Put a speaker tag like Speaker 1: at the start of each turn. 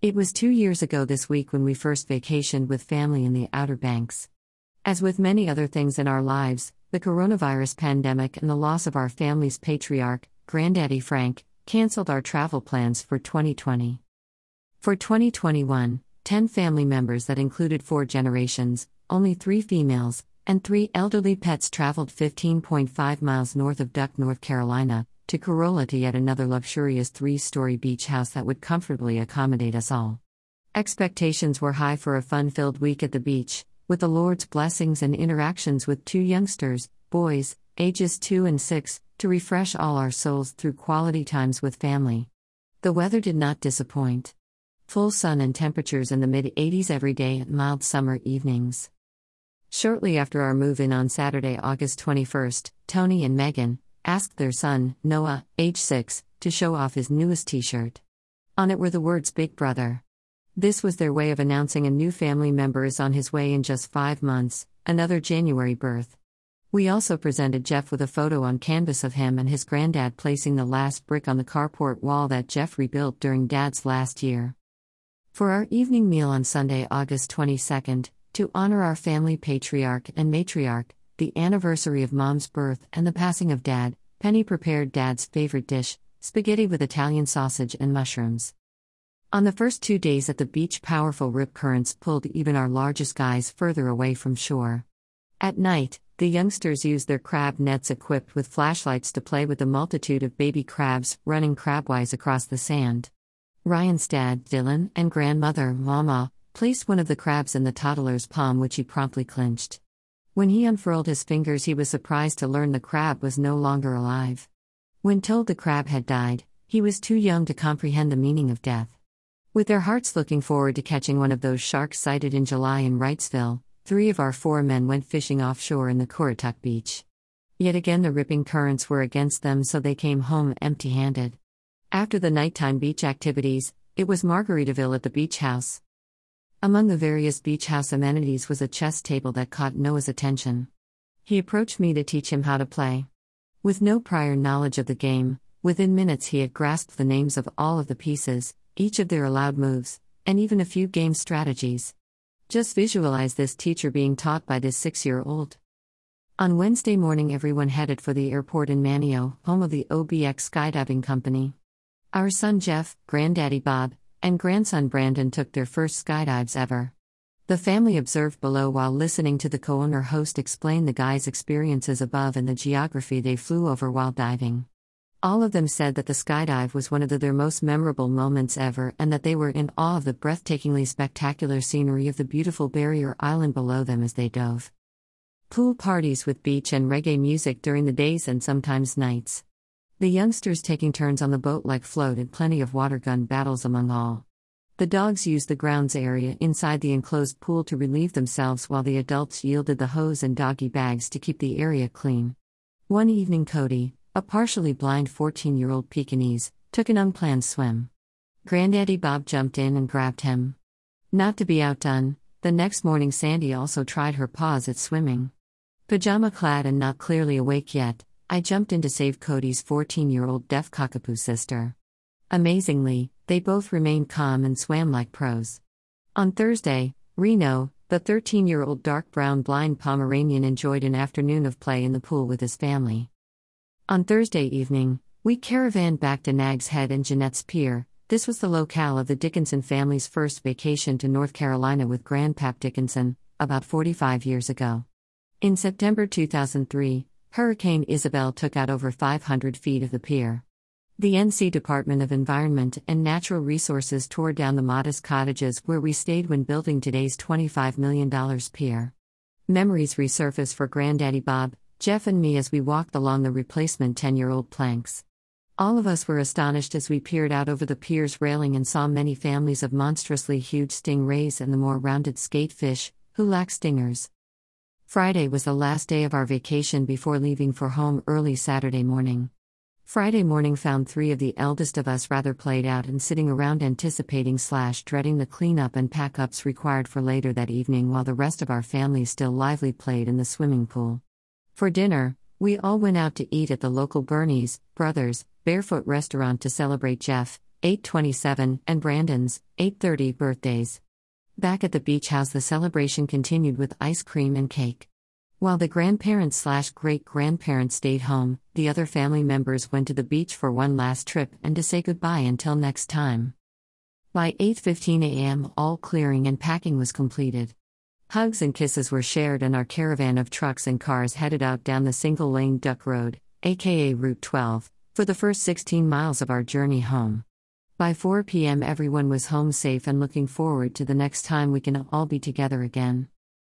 Speaker 1: It was two years ago this week when we first vacationed with family in the Outer Banks. As with many other things in our lives, the coronavirus pandemic and the loss of our family's patriarch, Granddaddy Frank, canceled our travel plans for 2020. For 2021, 10 family members that included four generations, only three females, and three elderly pets traveled 15.5 miles north of Duck, North Carolina, to Corolla to yet another luxurious three story beach house that would comfortably accommodate us all. Expectations were high for a fun filled week at the beach, with the Lord's blessings and interactions with two youngsters, boys, ages 2 and 6, to refresh all our souls through quality times with family. The weather did not disappoint. Full sun and temperatures in the mid 80s every day and mild summer evenings. Shortly after our move in on Saturday, August 21st, Tony and Megan asked their son, Noah, age 6, to show off his newest t shirt. On it were the words Big Brother. This was their way of announcing a new family member is on his way in just five months, another January birth. We also presented Jeff with a photo on canvas of him and his granddad placing the last brick on the carport wall that Jeff rebuilt during dad's last year. For our evening meal on Sunday, August 22nd, to honor our family patriarch and matriarch, the anniversary of mom's birth, and the passing of dad, Penny prepared dad's favorite dish spaghetti with Italian sausage and mushrooms. On the first two days at the beach, powerful rip currents pulled even our largest guys further away from shore. At night, the youngsters used their crab nets equipped with flashlights to play with the multitude of baby crabs running crabwise across the sand. Ryan's dad, Dylan, and grandmother, Mama, placed one of the crabs in the toddler's palm, which he promptly clinched. When he unfurled his fingers, he was surprised to learn the crab was no longer alive. When told the crab had died, he was too young to comprehend the meaning of death. With their hearts looking forward to catching one of those sharks sighted in July in Wrightsville, three of our four men went fishing offshore in the Currituck Beach. Yet again, the ripping currents were against them, so they came home empty handed. After the nighttime beach activities, it was Margaritaville at the beach house. Among the various beach house amenities was a chess table that caught Noah's attention. He approached me to teach him how to play. With no prior knowledge of the game, within minutes he had grasped the names of all of the pieces, each of their allowed moves, and even a few game strategies. Just visualize this teacher being taught by this six year old. On Wednesday morning, everyone headed for the airport in Manteo, home of the OBX Skydiving Company. Our son Jeff, granddaddy Bob, and grandson Brandon took their first skydives ever. The family observed below while listening to the co owner host explain the guys' experiences above and the geography they flew over while diving. All of them said that the skydive was one of the, their most memorable moments ever and that they were in awe of the breathtakingly spectacular scenery of the beautiful barrier island below them as they dove. Pool parties with beach and reggae music during the days and sometimes nights. The youngsters taking turns on the boat like float and plenty of water gun battles among all. The dogs used the grounds area inside the enclosed pool to relieve themselves while the adults yielded the hose and doggy bags to keep the area clean. One evening, Cody, a partially blind 14 year old Pekingese, took an unplanned swim. Granddaddy Bob jumped in and grabbed him. Not to be outdone, the next morning Sandy also tried her paws at swimming. Pajama clad and not clearly awake yet, I jumped in to save Cody's 14 year old deaf cockapoo sister. Amazingly, they both remained calm and swam like pros. On Thursday, Reno, the 13 year old dark brown blind Pomeranian, enjoyed an afternoon of play in the pool with his family. On Thursday evening, we caravanned back to Nag's Head and Jennette's Pier. This was the locale of the Dickinson family's first vacation to North Carolina with Grandpap Dickinson, about 45 years ago. In September 2003, Hurricane Isabel took out over 500 feet of the pier. The NC Department of Environment and Natural Resources tore down the modest cottages where we stayed when building today's $25 million pier. Memories resurface for Granddaddy Bob, Jeff and me as we walked along the replacement 10 year old planks. All of us were astonished as we peered out over the pier's railing and saw many families of monstrously huge stingrays and the more rounded skatefish, who lack stingers. Friday was the last day of our vacation before leaving for home early Saturday morning. Friday morning found three of the eldest of us rather played out and sitting around anticipating slash dreading the cleanup and pack ups required for later that evening while the rest of our family still lively played in the swimming pool. For dinner, we all went out to eat at the local Bernie's Brothers Barefoot restaurant to celebrate Jeff, 827, and Brandon's, 830 birthdays. Back at the beach house, the celebration continued with ice cream and cake. While the grandparents slash great grandparents stayed home, the other family members went to the beach for one last trip and to say goodbye until next time. By 8:15 a.m., all clearing and packing was completed. Hugs and kisses were shared and our caravan of trucks and cars headed out down the single-lane Duck Road, aka Route 12, for the first 16 miles of our journey home. By 4 p.m., everyone was home safe and looking forward to the next time we can all be together again.